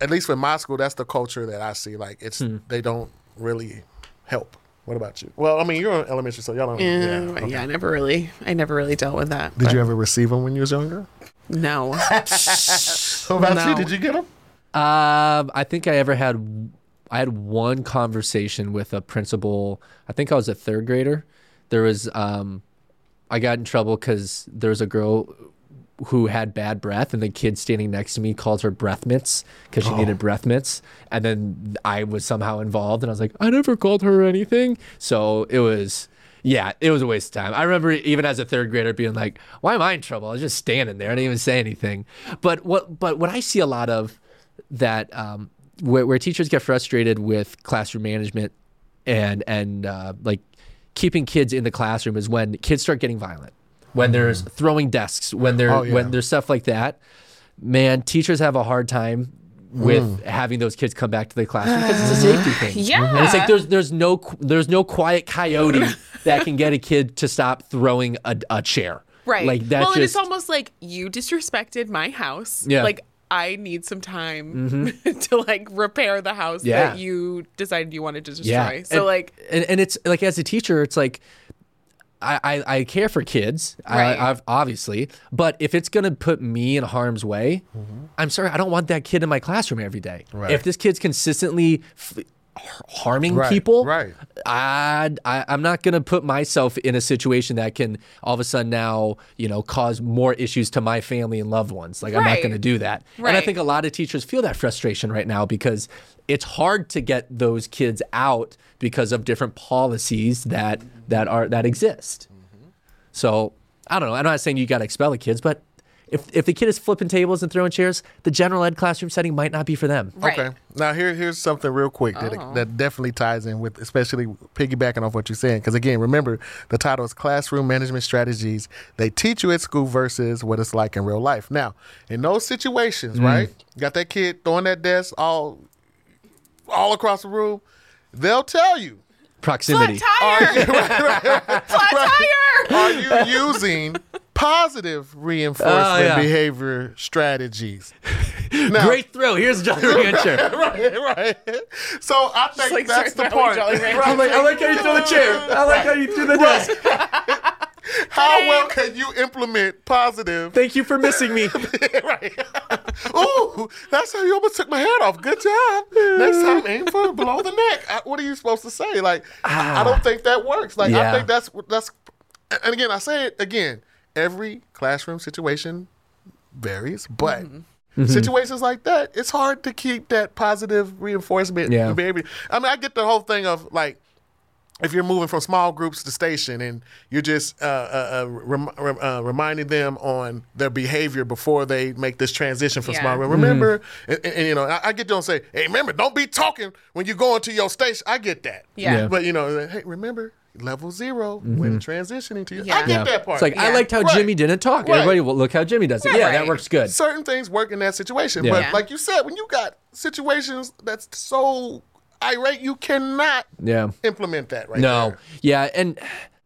at least with my school, that's the culture that I see. Like it's Hmm. they don't really help. What about you? Well, I mean, you're in elementary, so y'all don't. Yeah, Yeah. yeah. I never really, I never really dealt with that. Did but you ever receive them when you was younger? No. What about you? Did you get them? Um, I think I ever had. I had one conversation with a principal. I think I was a third grader. There was um, I got in trouble because there was a girl who had bad breath, and the kid standing next to me called her breath mints because she needed breath mints. And then I was somehow involved, and I was like, I never called her anything. So it was, yeah, it was a waste of time. I remember even as a third grader being like, Why am I in trouble? I was just standing there. I didn't even say anything. But what, but what I see a lot of that um, where, where teachers get frustrated with classroom management and and uh, like keeping kids in the classroom is when kids start getting violent when there's mm. throwing desks when there Oh, yeah. when there's stuff like that man teachers have a hard time with mm. having those kids come back to the classroom because it's a safety thing Yeah. and it's like there's there's no there's no quiet coyote that can get a kid to stop throwing a, a chair Right. like that's well, and it's almost like you disrespected my house. Yeah. Like I need some time mm-hmm. to like repair the house Yeah. that you decided you wanted to destroy. Yeah. So and, like and, and it's like as a teacher, it's like I, I, I care for kids, Right. I, I've, obviously, but if it's gonna put me in harm's way, mm-hmm. I'm sorry, I don't want that kid in my classroom every day. Right. If this kid's consistently f- harming Right, people, right. I, I I'm not gonna put myself in a situation that can all of a sudden now you know cause more issues to my family and loved ones. Like I'm not gonna do that. And I think a lot of teachers feel that frustration right now because it's hard to get those kids out because of different policies that that are that exist. Mm-hmm. So I don't know. I'm not saying you got to expel the kids, but if if the kid is flipping tables and throwing chairs, the general ed classroom setting might not be for them. Right. Okay. Now here here's something real quick that Oh. that definitely ties in with especially piggybacking off what you're saying because again remember the title is classroom management strategies they teach you at school versus what it's like in real life. Now in those situations, Mm. right? You got that kid throwing that desk all all across the room. They'll tell you. Proximity. flat tire. Flat tire. Are you using positive reinforcement Oh, yeah. behavior strategies? Now, Great throw. Here's Jolly Rancher. right, right. So I think like that's the starting part. Jolly Rancher. I like, I like how you throw the chair. I like how you threw the desk. How well can you implement positive? Thank you for missing me. right. Ooh, that's how you almost took my head off. Good job. Next time, aim for below the neck. I- what are you supposed to say? Like, I I don't think that works. Like, I think that's that's. And again, I say it again. Every classroom situation varies, but. Mm-hmm. Situations like that, it's hard to keep that positive reinforcement Yeah. behavior. I mean, I get the whole thing of like, if you're moving from small groups to station and you're just uh, uh, uh, rem- rem- uh, reminding them on their behavior before they make this transition from Yeah. small group. Remember, and, and- and, you know, I, I get them to say, "Hey, remember, don't be talking when you go into your station." I get that. Yeah. Yeah. But you know, hey, remember level 0 mm-hmm. when transitioning to you. I Yeah. get that part. It's like I liked how Right. Jimmy didn't talk. Right. Everybody, well, look how Jimmy does it. Yeah, that Right. works good. certain things work in that situation. Yeah. But Yeah. like you said, when you got situations that's so irate, you cannot Yeah. implement that right No. there. Yeah, and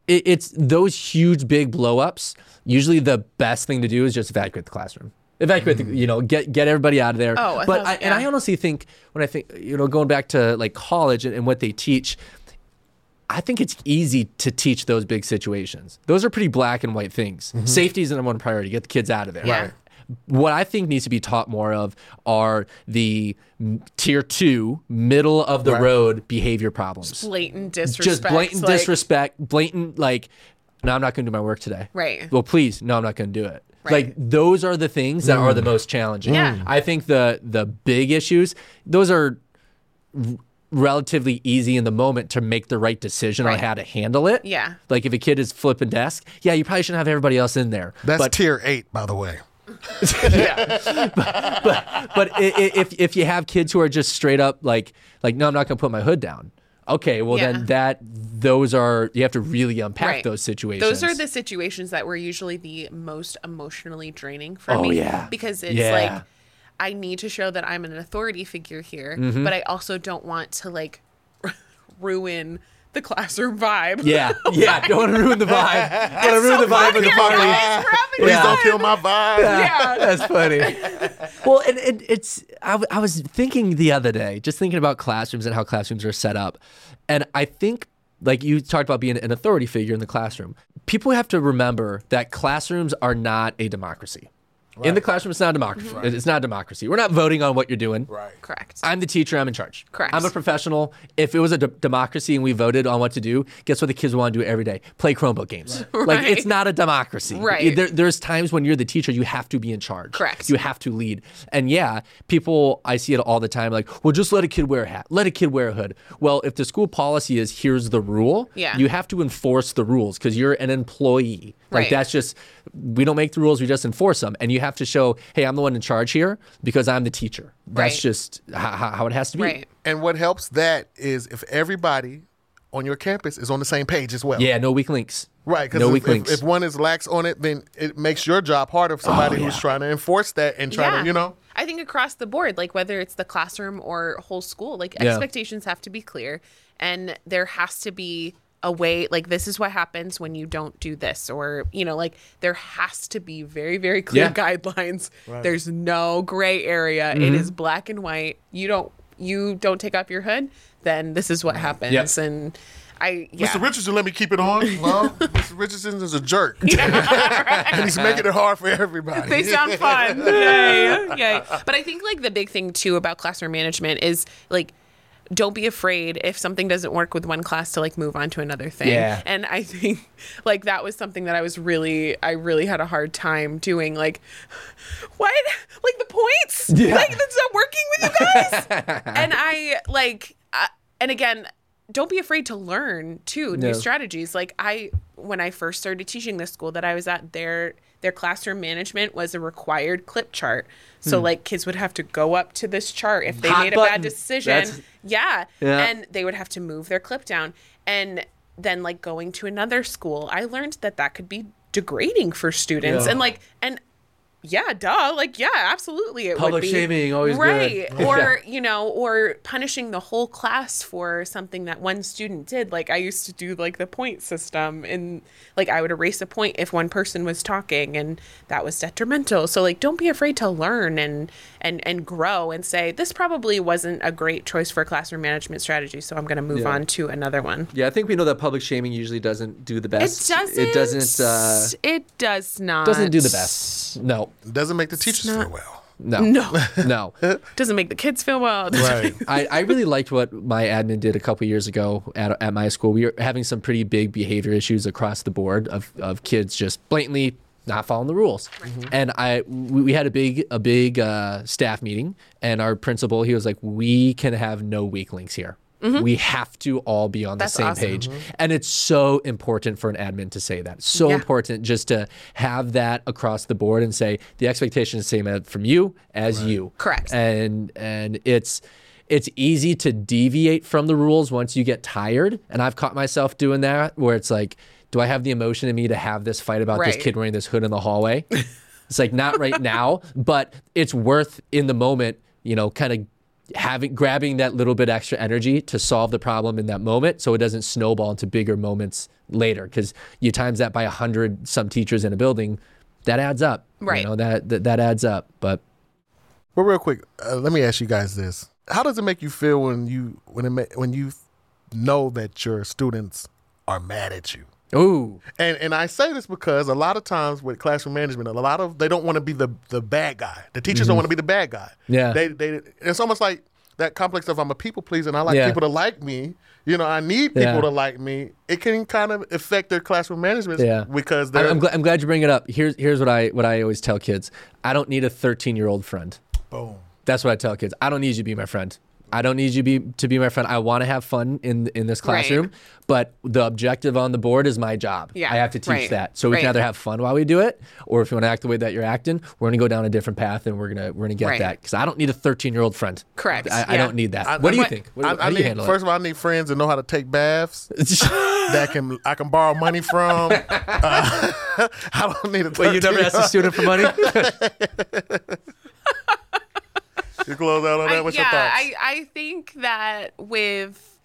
it, it's those huge big blowups. Usually, the best thing to do is just evacuate the classroom. Evacuate, the, mm. you know, get get everybody out of there. Oh, a but I, thousand- and I honestly think when I think you know going back to like college and, and what they teach, I think it's easy to teach those big situations. Those are pretty black and white things. Mm-hmm. Safety is the number one priority. Get the kids out of there. Yeah. Right. What I think needs to be taught more of are the tier two, middle of the Right. road behavior problems Blatant disrespect. just blatant like- disrespect, blatant like, no, I'm not going to do my work today. Right. Well, please, no, I'm not going to do it. Right. Like those are the things that are the mm. most challenging. Yeah. I think the the big issues, those are relatively easy in the moment to make the right decision on how to handle it. Yeah. Like if a kid is flipping desk, yeah, you probably shouldn't have everybody else in there. That's but tier eight, by the way. Yeah, but i- i- if if you have kids who are just straight up like like no, I'm not going to put my hood down. Okay, well Yeah. then that those are you have to really unpack Right. those situations. Those are the situations that were usually the most emotionally draining for Oh, me. yeah. Because it's Yeah. like I need to show that I'm an authority figure here, Mm-hmm. but I also don't want to like ruin the classroom vibe. Yeah, yeah. Don't want to ruin the vibe. Don't want to ruin the vibe of the party. guys, Please Yeah. don't kill my vibe. Yeah. That's funny. well, and, and it's I, w- I was thinking the other day, just thinking about classrooms and how classrooms are set up, and I think like you talked about being an authority figure in the classroom. People have to remember that classrooms are not a democracy. In the classroom, it's not a democracy. Mm-hmm. It's not a democracy. We're not voting on what you're doing. Right. Correct. I'm the teacher. I'm in charge. Correct. I'm a professional. If it was a d- democracy and we voted on what to do, guess what the kids want to do every day? Play Chromebook games. Right. Like Right. it's not a democracy. Right. There, there's times when you're the teacher, you have to be in charge. Correct. You have to lead. And yeah, people I see it all the time. Like, well, just let a kid wear a hat. Let a kid wear a hood. Well, if the school policy is here's the rule, Yeah. you have to enforce the rules because you're an employee. Like Right. that's just we don't make the rules, we just enforce them. And you have to show, hey, I'm the one in charge here because I'm the teacher. That's Right. just how, how it has to be. right. And what helps that is if everybody on your campus is on the same page as well. Yeah, no weak links. Right, because no if, weak if, links. if one is lax on it, then it makes your job harder for oh, somebody Oh, who's trying to enforce that and trying to, you know. I think across the board, like whether it's the classroom or whole school, like Yeah. expectations have to be clear and there has to be a way like this is what happens when you don't do this or you know like there has to be very very clear Yeah. guidelines there's no gray area Mm-hmm. it is black and white you don't you don't take off your hood then this is what happens Yep. and i yeah Mr. Richardson, let me keep it on. Well, Mr. Richardson is a jerk. and he's making it hard for everybody. they sound fun. Yay. Yay. But I think like the big thing too about classroom management is like don't be afraid if something doesn't work with one class to like move on to another thing. Yeah. And I think like that was something that I was really I really had a hard time doing like what? Like the points? Yeah. Like that's not working with you guys? and I like uh, and again don't be afraid to learn too No. new strategies like i when i first started teaching this school that i was at their their classroom management was a required clip chart so like kids would have to go up to this chart if they Hmm. Hot made a bad decision yeah. Yeah. and they would have to move their clip down and then like going to another school i learned that that could be degrading for students Yeah. and like and yeah, duh. Like, yeah, absolutely. It would Public be shaming, always good. right. Yeah. Or you know, or punishing the whole class for something that one student did. Like I used to do like the point system, and like I would erase a point if one person was talking, and that was detrimental. So like, don't be afraid to learn and and and grow, and say this probably wasn't a great choice for a classroom management strategy. So I'm going to move Yeah. on to another one. Yeah, I think we know that public shaming usually doesn't do the best It best. doesn't. It doesn't. Uh, it does not. doesn't do the best. No, it Doesn't make the teachers not- feel well. no, No. no. Doesn't make the kids feel well. Right. I, I really liked what my admin did a couple years ago at, at my school. We were having some pretty big behavior issues across the board of, of kids just blatantly not following the rules. And I we, we had a big a big uh, staff meeting, and our principal he was like, "We can have no weaklings here. We have to all be on the same awesome. page." And it's so important for an admin to say that. So Yeah. important just to have that across the board and say the expectation is the same from you as you. Correct. And and it's it's easy to deviate from the rules once you get tired. And I've caught myself doing that where it's like, do I have the emotion in me to have this fight about this kid wearing this hood in the hallway? it's like not right now, but it's worth in the moment, you know, kind of having grabbing that little bit extra energy to solve the problem in that moment so it doesn't snowball into bigger moments later because you times that by a hundred some teachers in a building that adds up Right. you know that that, that adds up but Well, real quick, uh, let me ask you guys this: How does it make you feel when you when it ma- when you know that your students are mad at you? Ooh And and I say this because a lot of times with classroom management, a lot of they don't want to be the the bad guy. The teachers don't want to be the bad guy. Mm-hmm. Yeah. They they it's almost like that complex of I'm a people pleaser and I like Yeah. people to like me. You know, I need people Yeah. to like me. It can kind of affect their classroom management Yeah. because they're I'm, glad, I'm glad you bring it up. Here's here's what I what I always tell kids. I don't need a 13 year old friend. boom. That's what I tell kids. I don't need you to be my friend. I don't need you to be to be my friend. I want to have fun in in this Right. classroom, but the objective on the board is my job. Yeah, I have to teach right, that. So we can either have fun while we do it, or if you want to act the way that you're acting, we're gonna go down a different path and we're gonna we're gonna get Right. that. Because I don't need a 13 year old friend. Correct, I, I don't need that. I- what do you I- think? What, I, how I do you need, handle first of all, I need friends that know how to take baths that can I can borrow money from. Uh, I don't need a. Wait, you never 13 asked a student for money? You close out on that. I- What's yeah, your thoughts? I, I think that with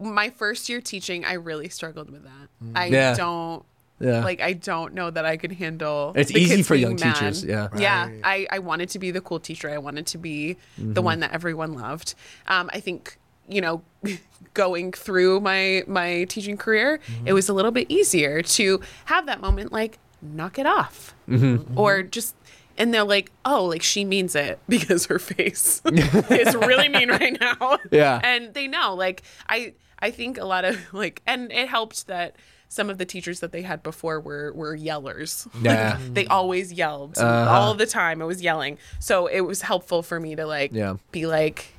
my first year teaching, I really struggled with that. I Yeah. don't yeah. like I don't know that I could handle. It's the easy kids for being young mad. teachers, yeah. yeah. I I wanted to be the cool teacher. I wanted to be Mm-hmm. the one that everyone loved. Um, I think you know, going through my my teaching career, Mm-hmm. it was a little bit easier to have that moment like knock it off Mm-hmm. or just and they're like, "Oh, like she means it because her face is really mean right now." Yeah. and they know. Like I, I think a lot of like, and it helped that some of the teachers that they had before were were yellers. Yeah. Uh-huh. they always yelled all the time. It was yelling, so it was helpful for me to like Yeah. be like,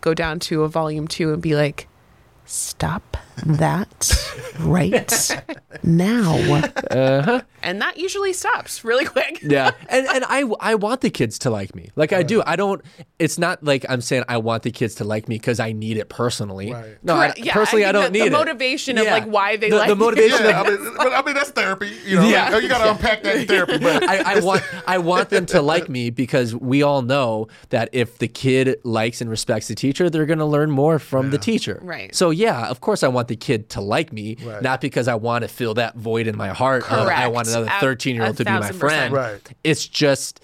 go down to a volume two and be like. Stop that right now. Uh-huh. And that usually stops really quick. yeah and and i i want the kids to like me like i uh-huh. do i don't it's not like i'm saying i want the kids to like me because i need it personally Right. no Correct. I, Yeah, personally i, I don't think the- need the it motivation of, like, why they the, like the motivation Yeah, of I mean, but, I mean that's therapy. You know, Yeah. Like, you got to unpack that in therapy. But I, I want I want them to like me because we all know that if the kid likes and respects the teacher, they're going to learn more from the teacher. Right. So yeah, of course I want the kid to like me, Right. not because I want to fill that void in my heart. Or I want another 13 year old to be my friend. Right. It's just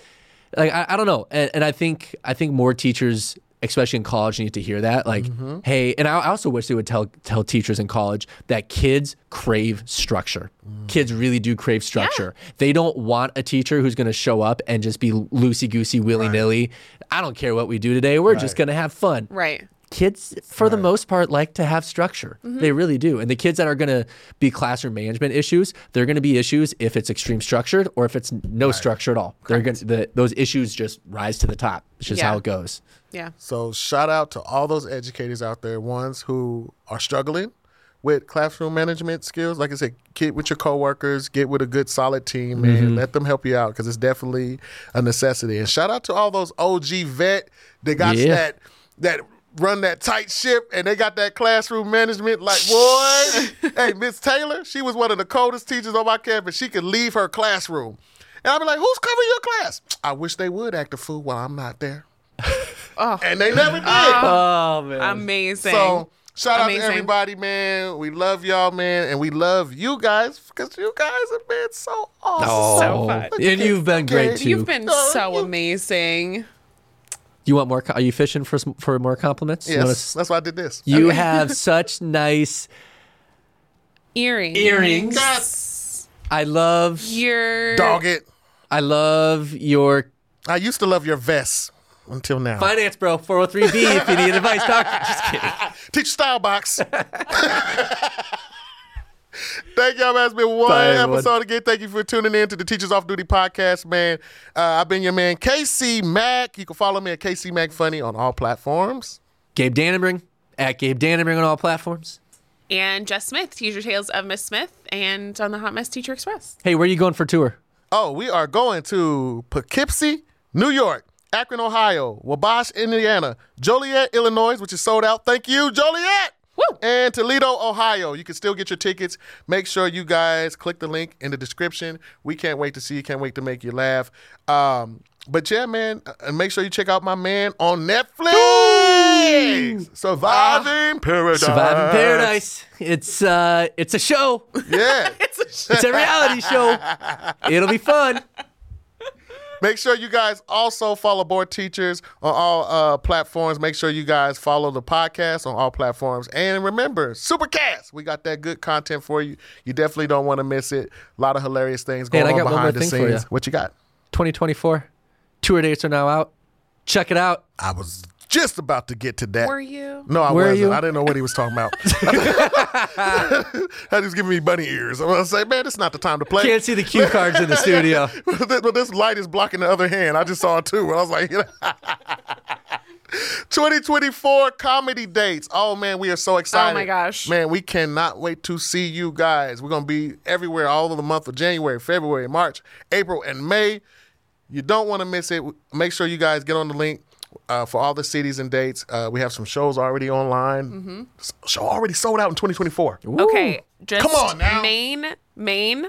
like I, I don't know, and, and I think I think more teachers. Especially in college, need to hear that. Like, Mm-hmm. hey, and I I also wish they would tell tell teachers in college that kids crave structure. Mm. Kids really do crave structure. They don't want a teacher who's going to show up and just be loosey goosey, willy nilly. I don't care what we do today. We're just going to have fun. Right. Kids, for the most part, like to have structure. Mm-hmm. They really do. And the kids that are going to be classroom management issues, they're going to be issues if it's extreme structured or if it's no structure at all. They're going to the, those issues just rise to the top. It's just Yeah. how it goes. Yeah. So shout out to all those educators out there, ones who are struggling with classroom management skills. Like I said, get with your coworkers, get with a good solid team, man. Let them help you out because it's definitely a necessity. And shout out to all those OG vet that got Yeah. that that run that tight ship and they got that classroom management like boy hey miss taylor she was one of the coldest teachers on my campus she could leave her classroom and i'd be like who's covering your class i wish they would act a fool while i'm not there oh. and they never oh. did Oh, man. Amazing. so shout out to everybody, man. We love y'all, man, and we love you guys because you guys have been so awesome. So fun. And you've been great too. You've been Oh, so you- amazing. You want more? Are you fishing for some, for more compliments? Yes, s- that's why I did this. You have such nice Earrings. earrings. Yes. I love Your Dog it. I love your I used to love your vest until now. finance bro 403b if you need advice doc. Just kidding. Teach style box. Thank y'all, man. It's been one Bye, everyone. episode again. Thank you for tuning in to the Teachers Off Duty podcast, man. Uh, I've been your man, KC Mac. You can follow me at KC Mac Funny on all platforms. Gabe Dannenberg at Gabe Dannenberg on all platforms. and Jess Smith, Teacher Tales of Miss Smith, and on the Hot Mess Teacher Express. Hey, where are you going for tour? Oh, we are going to Poughkeepsie, New York, Akron, Ohio, Wabash, Indiana, Joliet, Illinois, which is sold out. Thank you, Joliet. Woo! And Toledo, Ohio. You can still get your tickets. Make sure you guys click the link in the description. We can't wait to see you. Can't wait to make you laugh. Um, but yeah, man, uh, and make sure you check out my man on Netflix. Surviving Paradise. Surviving Paradise. It's uh it's a show. Yeah. It's a reality show. It'll be fun. Make sure you guys also follow Bored Teachers on all uh, platforms. Make sure you guys follow the podcast on all platforms. And remember, Supercast, we got that good content for you. You definitely don't want to miss it. A lot of hilarious things going and I on got one behind more the thing for scenes. ya. What you got? 2024. Tour dates are now out. Check it out. I was just about to get to that. Were you? No, I Were wasn't. you? I didn't know what he was talking about. He was giving me bunny ears. I'm gonna say, man, it's not the time to play. Can't see the cue cards in the studio. but this light is blocking the other hand. I just saw it too. And I was like, 2024 comedy dates. Oh man, we are so excited. Oh, my gosh. Man, we cannot wait to see you guys. We're gonna be everywhere all of the month of January, February, March, April, and May. You don't want to miss it. Make sure you guys get on the link. Uh, for all the cities and dates, uh, we have some shows already online. Mm-hmm. Show already sold out in 2024. Okay, just Come on now. Maine, Maine.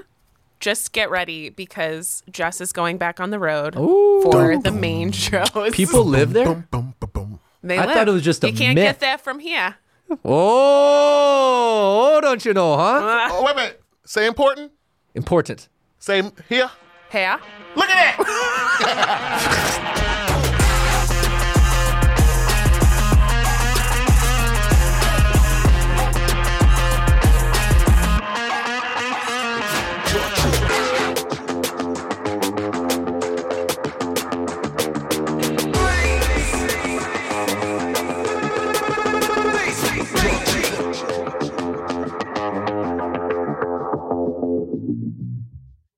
Just get ready because Jess is going back on the road Ooh. for the Maine shows. People live there? Boom, boom, boom, boom. they I live. thought it was just a you can't myth. get that from here. Oh, don't you know, huh? Oh, wait a minute. Say important. Important. Say here. Here. Look at that.